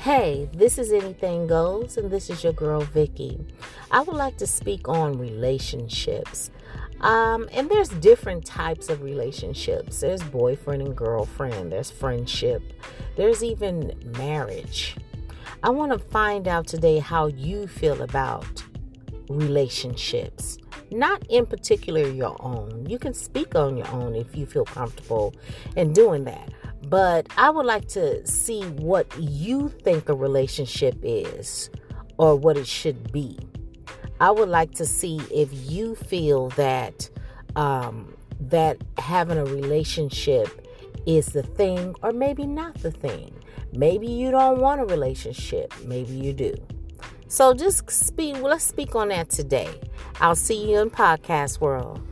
Hey, this is Anything Goes, and this is your girl Vicky. I would like to speak on relationships. Um, and there's different types of relationships. There's boyfriend and girlfriend, there's friendship, there's even marriage. I want to find out today how you feel about relationships. Not in particular your own. You can speak on your own if you feel comfortable in doing that. But I would like to see what you think a relationship is or what it should be. I would like to see if you feel that um, that having a relationship is the thing or maybe not the thing. Maybe you don't want a relationship. Maybe you do. So just speak. Let's speak on that today. I'll see you in podcast world.